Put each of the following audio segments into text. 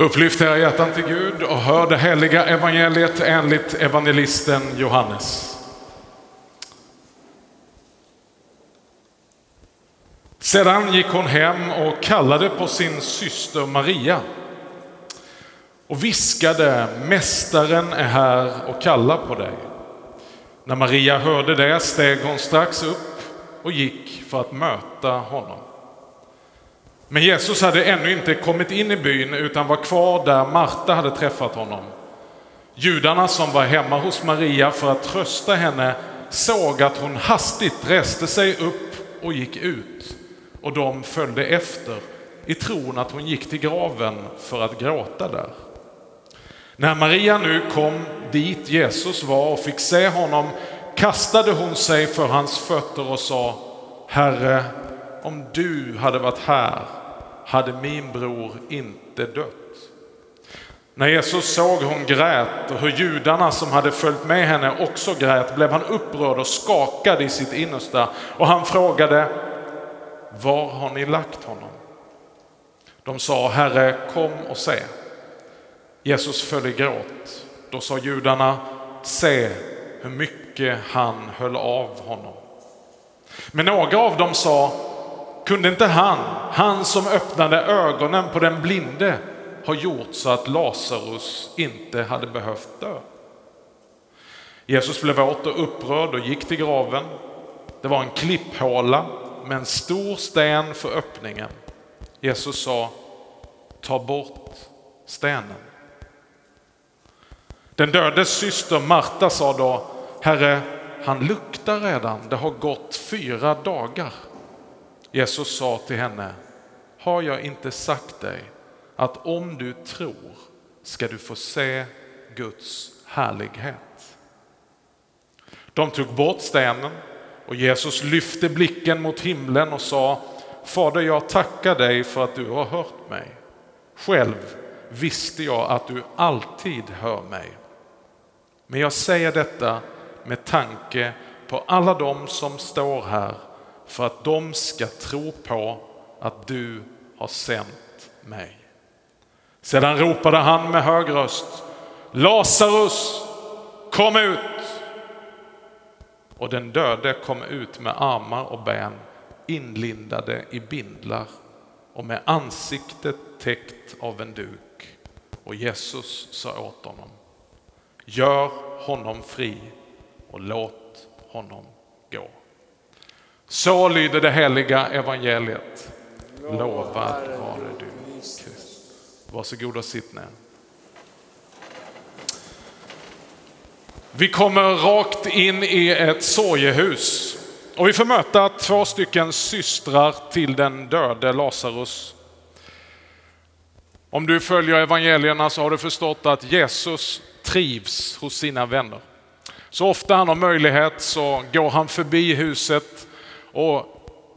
Upplyft era hjärtan till Gud och hör det heliga evangeliet enligt evangelisten Johannes. Sedan gick hon hem och kallade på sin syster Maria och viskade, Mästaren är här och kallar på dig. När Maria hörde det steg hon strax upp och gick för att möta honom. Men Jesus hade ännu inte kommit in i byn utan var kvar där Marta hade träffat honom. Judarna som var hemma hos Maria för att trösta henne såg att hon hastigt reste sig upp och gick ut och de följde efter i tron att hon gick till graven för att gråta där. När Maria nu kom dit Jesus var och fick se honom kastade hon sig för hans fötter och sa Herre, om du hade varit här hade min bror inte dött. När Jesus såg hon grät och hur judarna som hade följt med henne också grät blev han upprörd och skakad i sitt innersta och han frågade Var har ni lagt honom? De sa Herre, kom och se. Jesus föll i gråt. Då sa judarna Se hur mycket han höll av honom. Men några av dem sa kunde inte han, han som öppnade ögonen på den blinde, ha gjort så att Lazarus inte hade behövt dö? Jesus blev åter upprörd och gick till graven. Det var en klipphåla med en stor sten för öppningen. Jesus sa, ta bort stenen. Den dödes syster Marta sa då, Herre, han luktar redan, det har gått fyra dagar. Jesus sa till henne, har jag inte sagt dig att om du tror ska du få se Guds härlighet? De tog bort stenen och Jesus lyfte blicken mot himlen och sa, Fader jag tackar dig för att du har hört mig. Själv visste jag att du alltid hör mig. Men jag säger detta med tanke på alla de som står här för att de ska tro på att du har sänt mig. Sedan ropade han med hög röst Lazarus, kom ut! Och den döde kom ut med armar och ben inlindade i bindlar och med ansiktet täckt av en duk. Och Jesus sa åt honom, gör honom fri och låt honom gå. Så lyder det heliga evangeliet. Lovad vare du Kristus. Varsågod och sitt ner. Vi kommer rakt in i ett sorgehus och vi får möta två stycken systrar till den döde Lazarus. Om du följer evangelierna så har du förstått att Jesus trivs hos sina vänner. Så ofta han har möjlighet så går han förbi huset och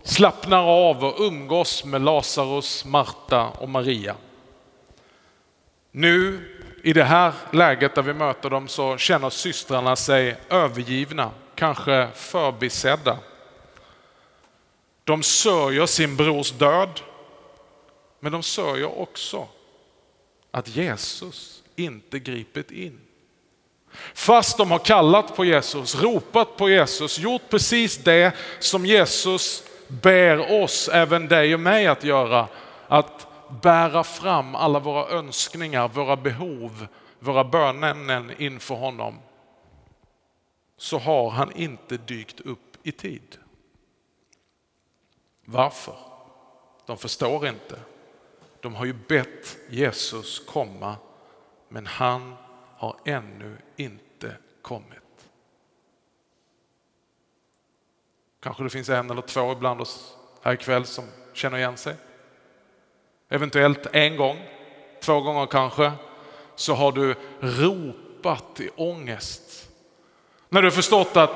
slappnar av och umgås med Lazarus, Marta och Maria. Nu i det här läget där vi möter dem så känner systrarna sig övergivna, kanske förbisedda. De sörjer sin brors död, men de sörjer också att Jesus inte gripit in. Fast de har kallat på Jesus, ropat på Jesus, gjort precis det som Jesus ber oss, även dig och mig att göra. Att bära fram alla våra önskningar, våra behov, våra bönämnen inför honom. Så har han inte dykt upp i tid. Varför? De förstår inte. De har ju bett Jesus komma, men han har ännu inte kommit. Kanske det finns en eller två bland oss här ikväll som känner igen sig. Eventuellt en gång, två gånger kanske, så har du ropat i ångest. När du har förstått att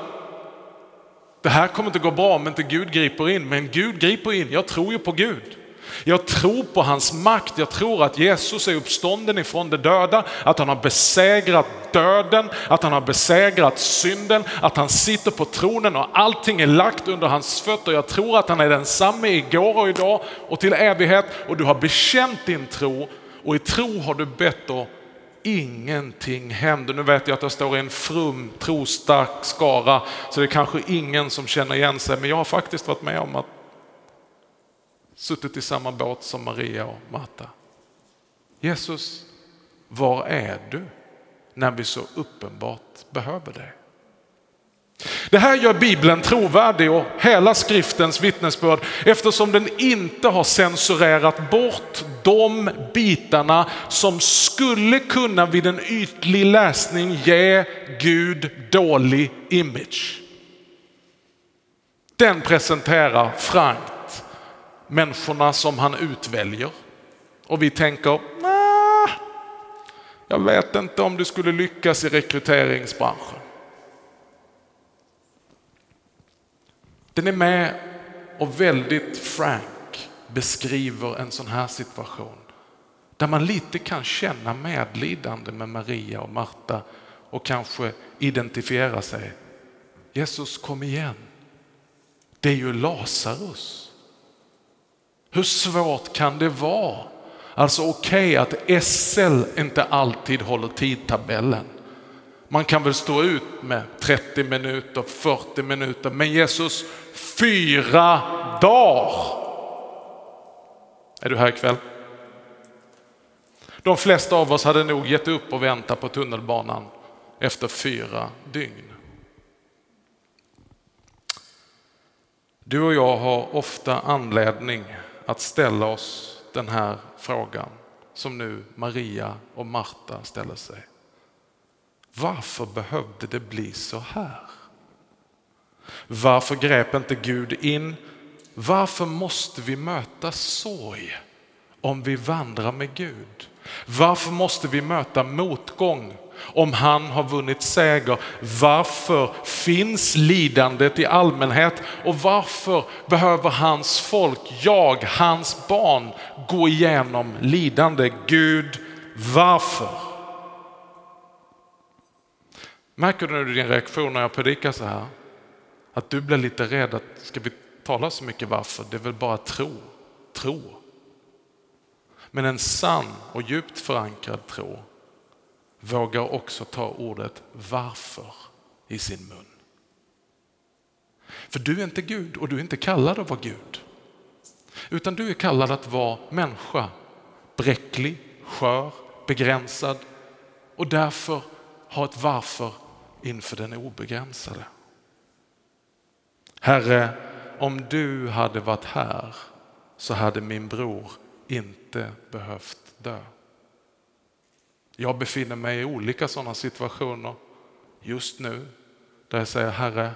det här kommer inte gå bra om inte Gud griper in, men Gud griper in, jag tror ju på Gud. Jag tror på hans makt, jag tror att Jesus är uppstånden ifrån de döda, att han har besegrat döden, att han har besegrat synden, att han sitter på tronen och allting är lagt under hans fötter. Jag tror att han är densamme igår och idag och till evighet och du har bekänt din tro och i tro har du bett och ingenting händer. Nu vet jag att jag står i en frum, trostark skara, så det är kanske ingen som känner igen sig, men jag har faktiskt varit med om att suttit i samma båt som Maria och Marta. Jesus, var är du när vi så uppenbart behöver dig? Det här gör Bibeln trovärdig och hela skriftens vittnesbörd eftersom den inte har censurerat bort de bitarna som skulle kunna vid en ytlig läsning ge Gud dålig image. Den presenterar frankt människorna som han utväljer och vi tänker, nah, jag vet inte om du skulle lyckas i rekryteringsbranschen. Den är med och väldigt frank beskriver en sån här situation. Där man lite kan känna medlidande med Maria och Marta och kanske identifiera sig. Jesus kom igen. Det är ju Lazarus. Hur svårt kan det vara? Alltså okej okay, att SL inte alltid håller tidtabellen. Man kan väl stå ut med 30 minuter, 40 minuter, men Jesus, fyra dagar. Är du här ikväll? De flesta av oss hade nog gett upp och väntat på tunnelbanan efter fyra dygn. Du och jag har ofta anledning att ställa oss den här frågan som nu Maria och Marta ställer sig. Varför behövde det bli så här? Varför grep inte Gud in? Varför måste vi möta sorg om vi vandrar med Gud? Varför måste vi möta motgång om han har vunnit seger? Varför finns lidandet i allmänhet och varför behöver hans folk, jag, hans barn gå igenom lidande? Gud, varför? Märker du nu din reaktion när jag predikar så här? Att du blir lite rädd att ska vi tala så mycket varför? Det är väl bara tro, tro. Men en sann och djupt förankrad tro vågar också ta ordet varför i sin mun. För du är inte Gud och du är inte kallad att vara Gud. Utan du är kallad att vara människa, bräcklig, skör, begränsad och därför ha ett varför inför den obegränsade. Herre, om du hade varit här så hade min bror inte behövt dö. Jag befinner mig i olika sådana situationer just nu där jag säger Herre,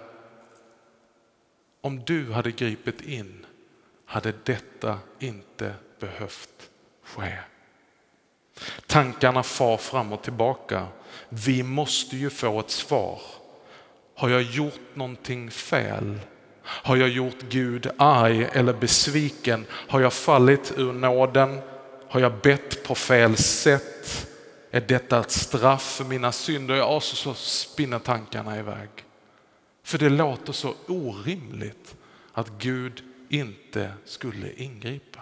om du hade gripit in hade detta inte behövt ske. Tankarna far fram och tillbaka. Vi måste ju få ett svar. Har jag gjort någonting fel? Har jag gjort Gud arg eller besviken? Har jag fallit ur nåden? Har jag bett på fel sätt? Är detta ett straff för mina synder? Ja, så, så spinner tankarna iväg. För det låter så orimligt att Gud inte skulle ingripa.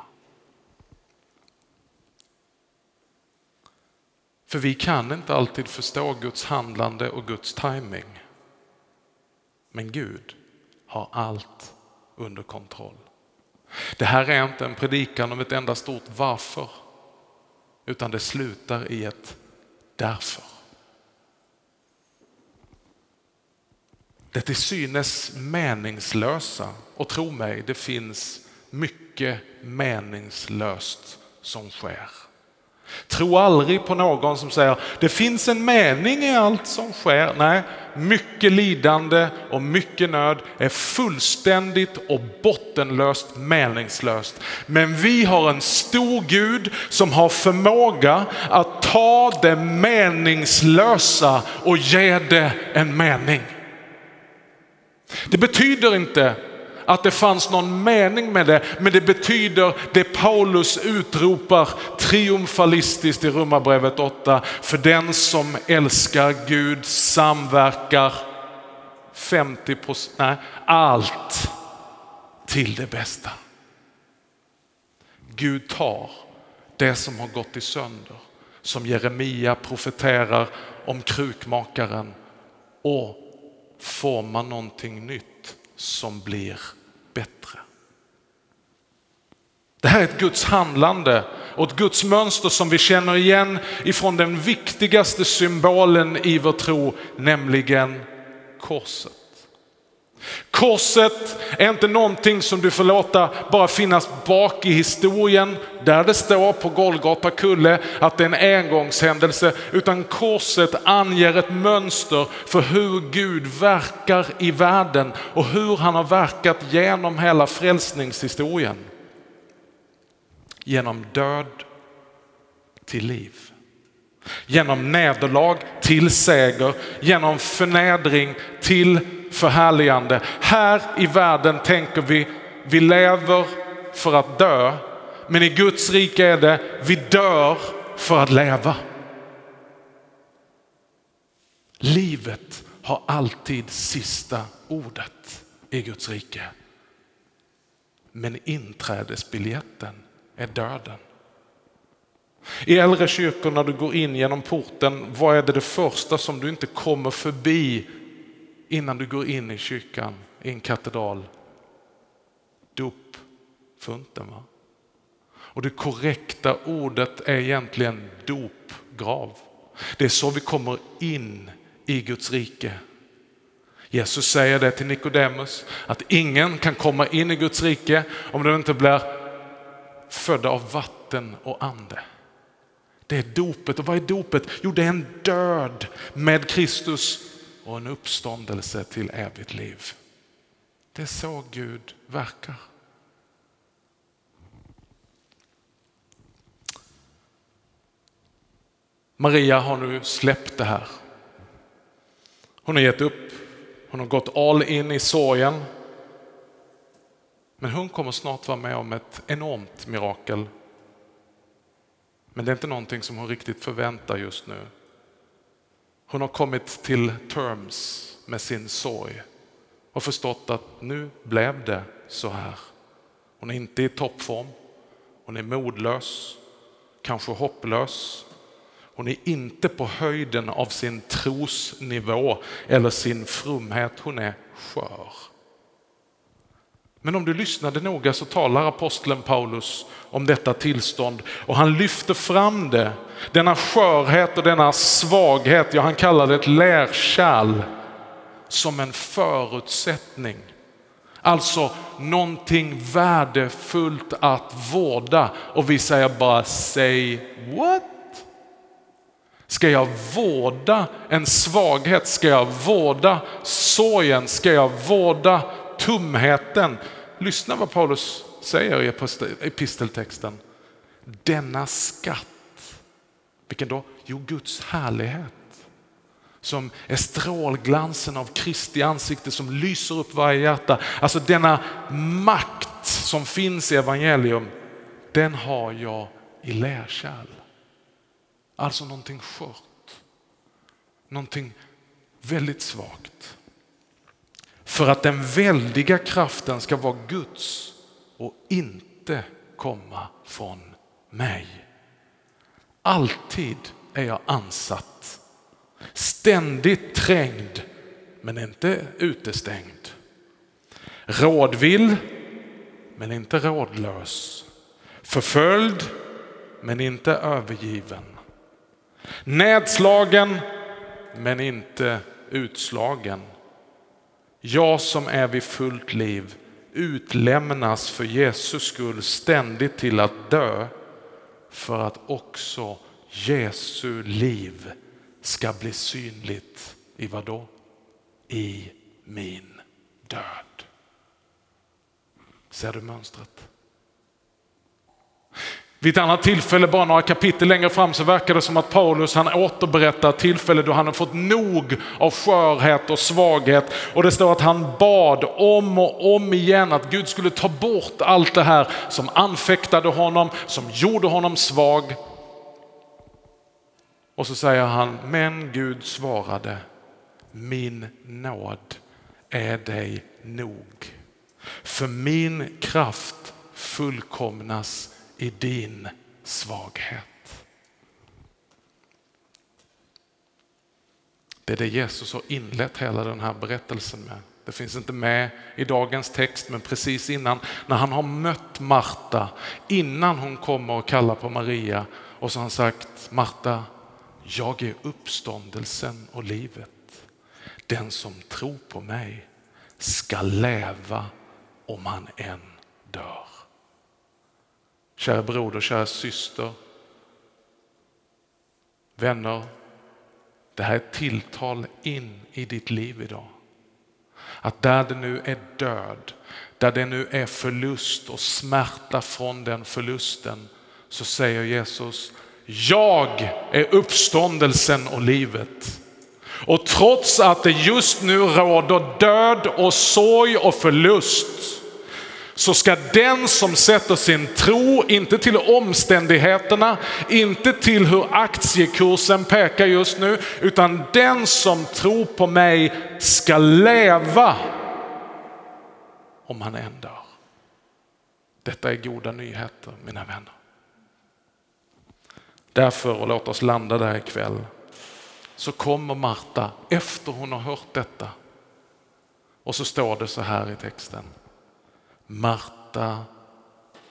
För vi kan inte alltid förstå Guds handlande och Guds timing. Men Gud har allt under kontroll. Det här är inte en predikan om ett enda stort varför, utan det slutar i ett därför. Det till synes meningslösa, och tro mig, det finns mycket meningslöst som sker. Tro aldrig på någon som säger det finns en mening i allt som sker. Nej, mycket lidande och mycket nöd är fullständigt och bottenlöst meningslöst. Men vi har en stor Gud som har förmåga att ta det meningslösa och ge det en mening. Det betyder inte att det fanns någon mening med det, men det betyder det Paulus utropar triumfalistiskt i Romarbrevet 8. För den som älskar Gud samverkar 50 procent, nej, allt till det bästa. Gud tar det som har gått i sönder. Som Jeremia profeterar om krukmakaren och formar någonting nytt som blir bättre. Det här är ett Guds handlande och ett Guds mönster som vi känner igen ifrån den viktigaste symbolen i vår tro, nämligen korset. Korset är inte någonting som du får låta bara finnas bak i historien där det står på Golgata kulle att det är en engångshändelse utan korset anger ett mönster för hur Gud verkar i världen och hur han har verkat genom hela frälsningshistorien. Genom död till liv. Genom nederlag till seger, genom förnedring till förhärligande. Här i världen tänker vi, vi lever för att dö, men i Guds rike är det, vi dör för att leva. Livet har alltid sista ordet i Guds rike. Men inträdesbiljetten är döden. I äldre kyrkor när du går in genom porten, vad är det, det första som du inte kommer förbi innan du går in i kyrkan, i en katedral? Dopfunten. Va? Och det korrekta ordet är egentligen dopgrav. Det är så vi kommer in i Guds rike. Jesus säger det till Nikodemus, att ingen kan komma in i Guds rike om de inte blir födda av vatten och ande. Det är dopet. Och vad är dopet? Jo, det är en död med Kristus och en uppståndelse till evigt liv. Det är så Gud verkar. Maria har nu släppt det här. Hon har gett upp, hon har gått all in i sorgen. Men hon kommer snart vara med om ett enormt mirakel. Men det är inte någonting som hon riktigt förväntar just nu. Hon har kommit till terms med sin sorg och förstått att nu blev det så här. Hon är inte i toppform, hon är modlös, kanske hopplös. Hon är inte på höjden av sin trosnivå eller sin frumhet, hon är skör. Men om du lyssnade noga så talar aposteln Paulus om detta tillstånd och han lyfter fram det. Denna skörhet och denna svaghet, ja han kallar det ett lärkärl som en förutsättning. Alltså någonting värdefullt att vårda och vi säger bara say what? Ska jag vårda en svaghet? Ska jag vårda sorgen? Ska jag vårda tumheten. Lyssna vad Paulus säger i episteltexten. Denna skatt, vilken då? Jo, Guds härlighet som är strålglansen av Kristi ansikte som lyser upp varje hjärta. Alltså denna makt som finns i evangelium, den har jag i lärkärl. Alltså någonting skört, någonting väldigt svagt. För att den väldiga kraften ska vara Guds och inte komma från mig. Alltid är jag ansatt, ständigt trängd men inte utestängd. Rådvill men inte rådlös. Förföljd men inte övergiven. Nedslagen men inte utslagen. Jag som är vid fullt liv utlämnas för Jesus skull ständigt till att dö för att också Jesu liv ska bli synligt i vad då? I min död. Ser du mönstret? Vid ett annat tillfälle, bara några kapitel längre fram, så verkar det som att Paulus han återberättar ett tillfälle då han har fått nog av skörhet och svaghet. Och det står att han bad om och om igen att Gud skulle ta bort allt det här som anfäktade honom, som gjorde honom svag. Och så säger han, men Gud svarade, min nåd är dig nog. För min kraft fullkomnas i din svaghet. Det är det Jesus har inlett hela den här berättelsen med. Det finns inte med i dagens text, men precis innan, när han har mött Marta, innan hon kommer och kallar på Maria, och så har han sagt, Marta, jag är uppståndelsen och livet. Den som tror på mig ska leva om han än dör. Kära broder, kära syster, vänner, det här är ett tilltal in i ditt liv idag. Att där det nu är död, där det nu är förlust och smärta från den förlusten, så säger Jesus, jag är uppståndelsen och livet. Och trots att det just nu råder död och sorg och förlust, så ska den som sätter sin tro, inte till omständigheterna, inte till hur aktiekursen pekar just nu, utan den som tror på mig ska leva om han än dör. Detta är goda nyheter mina vänner. Därför, och låt oss landa där ikväll, så kommer Marta efter hon har hört detta. Och så står det så här i texten. Marta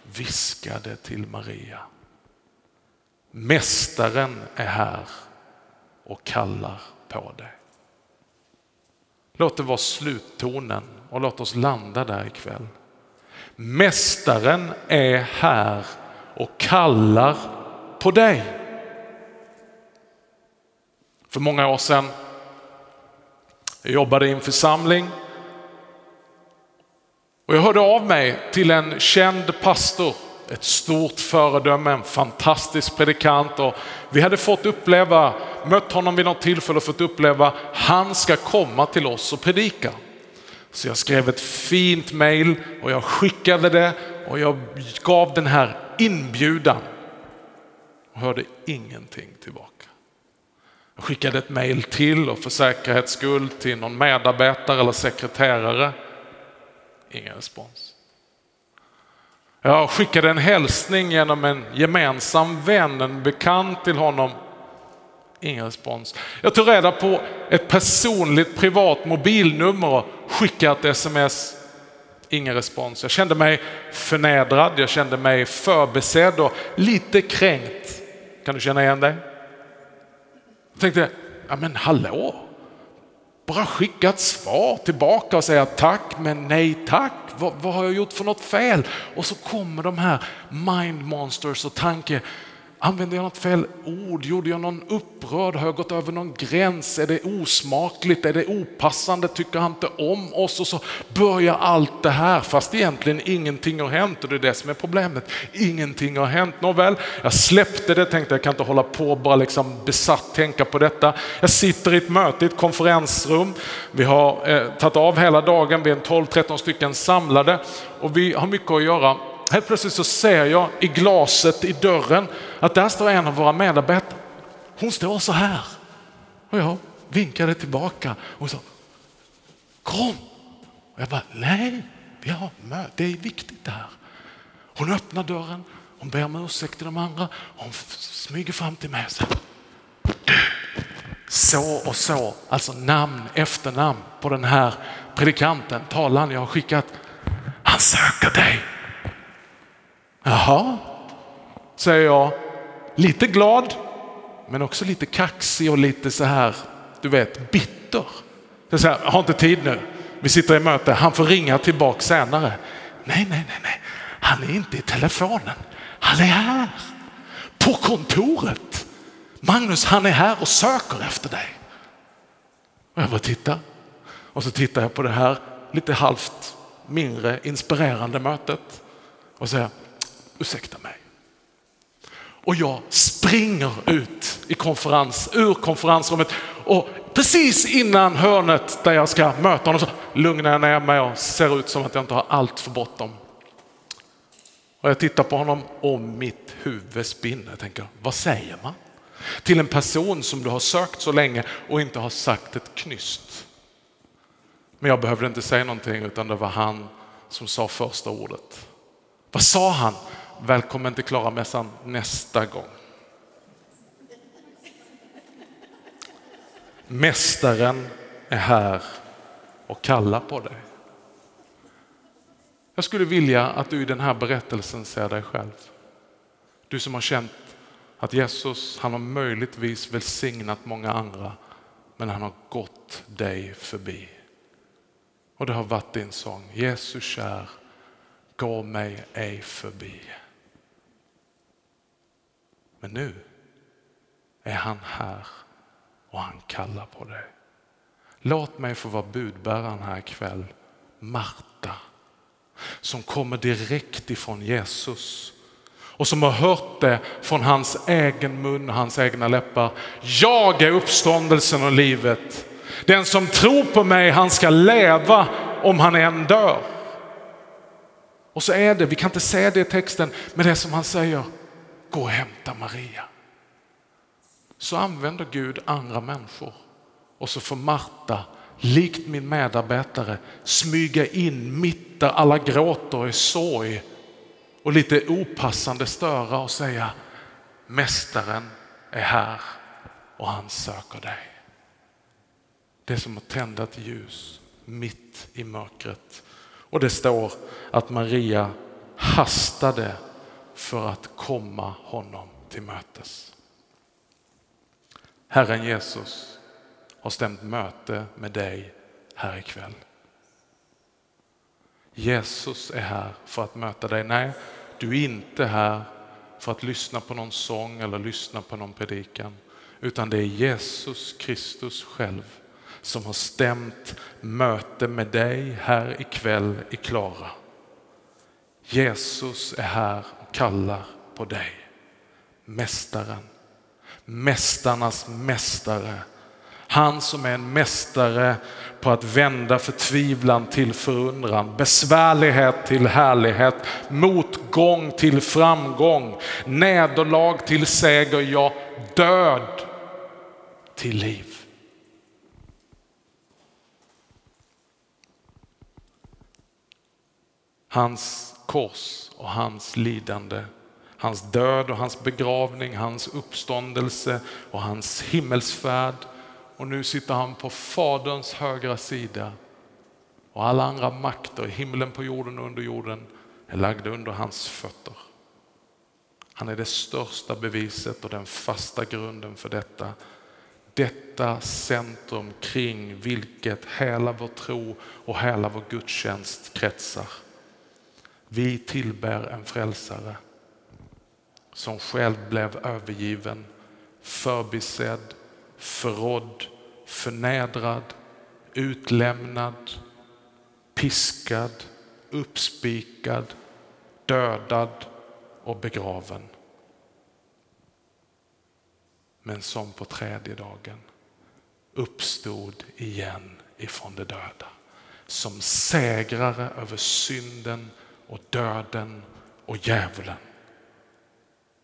viskade till Maria. Mästaren är här och kallar på dig. Låt det vara sluttonen och låt oss landa där ikväll. Mästaren är här och kallar på dig. För många år sedan jag jobbade i en församling och jag hörde av mig till en känd pastor, ett stort föredöme, en fantastisk predikant och vi hade fått uppleva, mött honom vid något tillfälle och fått uppleva, han ska komma till oss och predika. Så jag skrev ett fint mail och jag skickade det och jag gav den här inbjudan och hörde ingenting tillbaka. Jag skickade ett mail till och för säkerhets skull till någon medarbetare eller sekreterare Ingen respons. Jag skickade en hälsning genom en gemensam vän, en bekant till honom. Ingen respons. Jag tog reda på ett personligt privat mobilnummer och skickade ett sms. Ingen respons. Jag kände mig förnedrad, jag kände mig förbesedd och lite kränkt. Kan du känna igen dig? Jag tänkte, ja men hallå, bara skicka ett svar tillbaka och säga tack men nej tack. Vad, vad, har jag gjort för något fel? Och så kommer de här mind monsters och tanke Använde jag något fel ord? Gjorde jag någon upprörd? Har jag gått över någon gräns? Är det osmakligt? Är det opassande? Tycker han inte om oss? Och så börjar allt det här fast egentligen ingenting har hänt och det är det som är problemet. Ingenting har hänt. Nåväl, jag släppte det, tänkte jag kan inte hålla på och bara liksom besatt tänka på detta. Jag sitter i ett möte i ett konferensrum. Vi har eh, tagit av hela dagen, vi är 12-13 stycken samlade och vi har mycket att göra. Helt plötsligt så ser jag i glaset i dörren att där står en av våra medarbetare. Hon står så här. Och jag vinkade tillbaka och sa kom. Och jag bara nej, vi har möte, det är viktigt det här. Hon öppnar dörren, hon ber om ursäkt till de andra, hon smyger fram till mig och säger så och så, alltså namn, efternamn på den här predikanten, talaren jag har skickat. Han söker dig. Jaha, säger jag, lite glad men också lite kaxig och lite så här, du vet, bitter. Jag säger, jag har inte tid nu, vi sitter i möte, han får ringa tillbaka senare. Nej, nej, nej, nej, han är inte i telefonen, han är här på kontoret. Magnus, han är här och söker efter dig. Och jag bara tittar och så tittar jag på det här lite halvt mindre inspirerande mötet och säger, ursäkta mig. Och jag springer ut i konferens, ur konferensrummet och precis innan hörnet där jag ska möta honom så lugnar jag ner mig och ser ut som att jag inte har allt för bråttom. Och jag tittar på honom och mitt huvud spinner. Jag tänker, vad säger man? Till en person som du har sökt så länge och inte har sagt ett knyst. Men jag behövde inte säga någonting utan det var han som sa första ordet. Vad sa han? Välkommen till Klaramässan nästa gång. Mästaren är här och kallar på dig. Jag skulle vilja att du i den här berättelsen ser dig själv. Du som har känt att Jesus, han har möjligtvis välsignat många andra, men han har gått dig förbi. Och det har varit din sång, Jesus kär, gå mig ej förbi. Men nu är han här och han kallar på dig. Låt mig få vara budbäraren här ikväll, Marta, som kommer direkt ifrån Jesus och som har hört det från hans egen mun och hans egna läppar. Jag är uppståndelsen och livet. Den som tror på mig, han ska leva om han än dör. Och så är det, vi kan inte se det i texten, men det är som han säger, gå och hämta Maria. Så använder Gud andra människor och så får Marta, likt min medarbetare, smyga in mitt där alla gråter i sorg och lite opassande störa och säga Mästaren är här och han söker dig. Det är som att tända ett ljus mitt i mörkret. Och det står att Maria hastade för att komma honom till mötes. Herren Jesus har stämt möte med dig här ikväll. Jesus är här för att möta dig. Nej, du är inte här för att lyssna på någon sång eller lyssna på någon predikan. Utan det är Jesus Kristus själv som har stämt möte med dig här ikväll i Klara. Jesus är här och kallar på dig. Mästaren, mästarnas mästare. Han som är en mästare på att vända förtvivlan till förundran, besvärlighet till härlighet, motgång till framgång, nederlag till seger, ja död till liv. Hans kors och hans lidande, hans död och hans begravning, hans uppståndelse och hans himmelsfärd och nu sitter han på Faderns högra sida och alla andra makter i himlen, på jorden och under jorden är lagda under hans fötter. Han är det största beviset och den fasta grunden för detta. Detta centrum kring vilket hela vår tro och hela vår gudstjänst kretsar. Vi tillbär en frälsare som själv blev övergiven, förbisedd, förrådd, förnedrad, utlämnad, piskad, uppspikad, dödad och begraven. Men som på tredje dagen uppstod igen ifrån de döda. Som segrare över synden och döden och djävulen.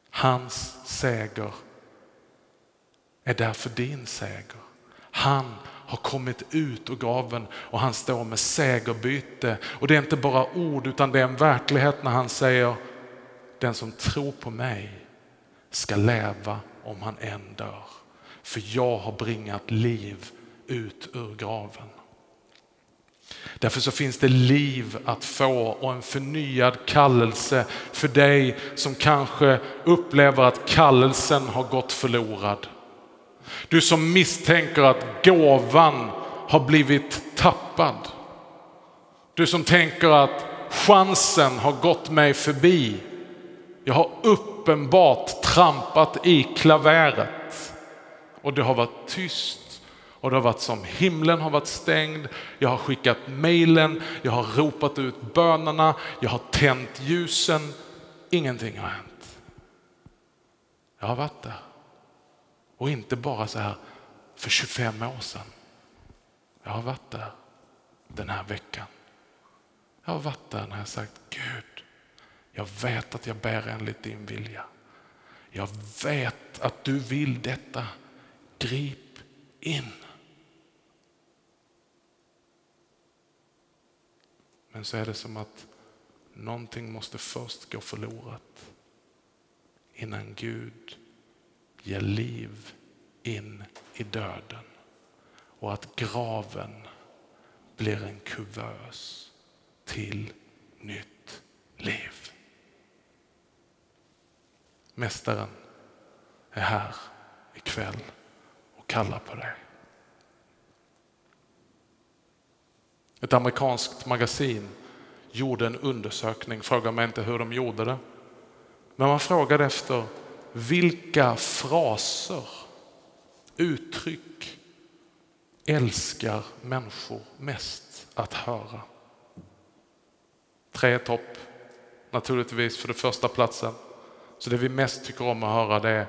Hans seger är därför din seger. Han har kommit ut ur graven och han står med segerbyte. Och det är inte bara ord utan det är en verklighet när han säger den som tror på mig ska leva om han än dör. För jag har bringat liv ut ur graven. Därför så finns det liv att få och en förnyad kallelse för dig som kanske upplever att kallelsen har gått förlorad. Du som misstänker att gåvan har blivit tappad. Du som tänker att chansen har gått mig förbi. Jag har uppenbart trampat i klaveret och det har varit tyst och det har varit som himlen har varit stängd. Jag har skickat mejlen, jag har ropat ut bönerna, jag har tänt ljusen. Ingenting har hänt. Jag har varit där. Och inte bara så här för 25 år sedan. Jag har varit där den här veckan. Jag har varit där när jag sagt Gud, jag vet att jag bär enligt din vilja. Jag vet att du vill detta. Grip in. Men så är det som att någonting måste först gå förlorat innan Gud ger liv in i döden och att graven blir en kuvös till nytt liv. Mästaren är här ikväll och kallar på dig. Ett amerikanskt magasin gjorde en undersökning, fråga mig inte hur de gjorde det. Men man frågade efter vilka fraser, uttryck älskar människor mest att höra? Tre topp, naturligtvis för det första platsen. Så det vi mest tycker om att höra det är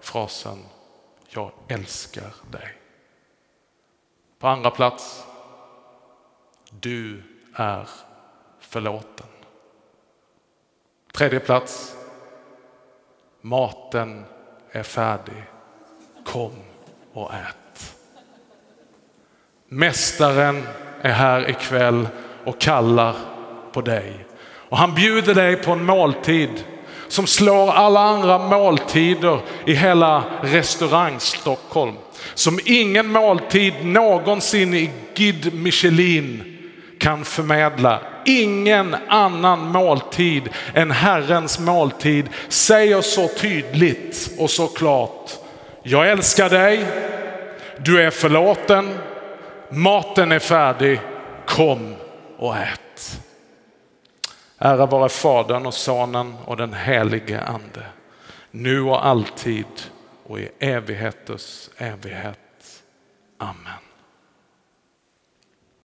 frasen Jag älskar dig. På andra plats du är förlåten. Tredje plats Maten är färdig. Kom och ät. Mästaren är här ikväll och kallar på dig. Och han bjuder dig på en måltid som slår alla andra måltider i hela restaurang Stockholm. Som ingen måltid någonsin i Guide Michelin kan förmedla. Ingen annan måltid än Herrens måltid säger så tydligt och så klart. Jag älskar dig, du är förlåten, maten är färdig, kom och ät. Ära vare Fadern och Sonen och den helige Ande. Nu och alltid och i evigheters evighet. Amen.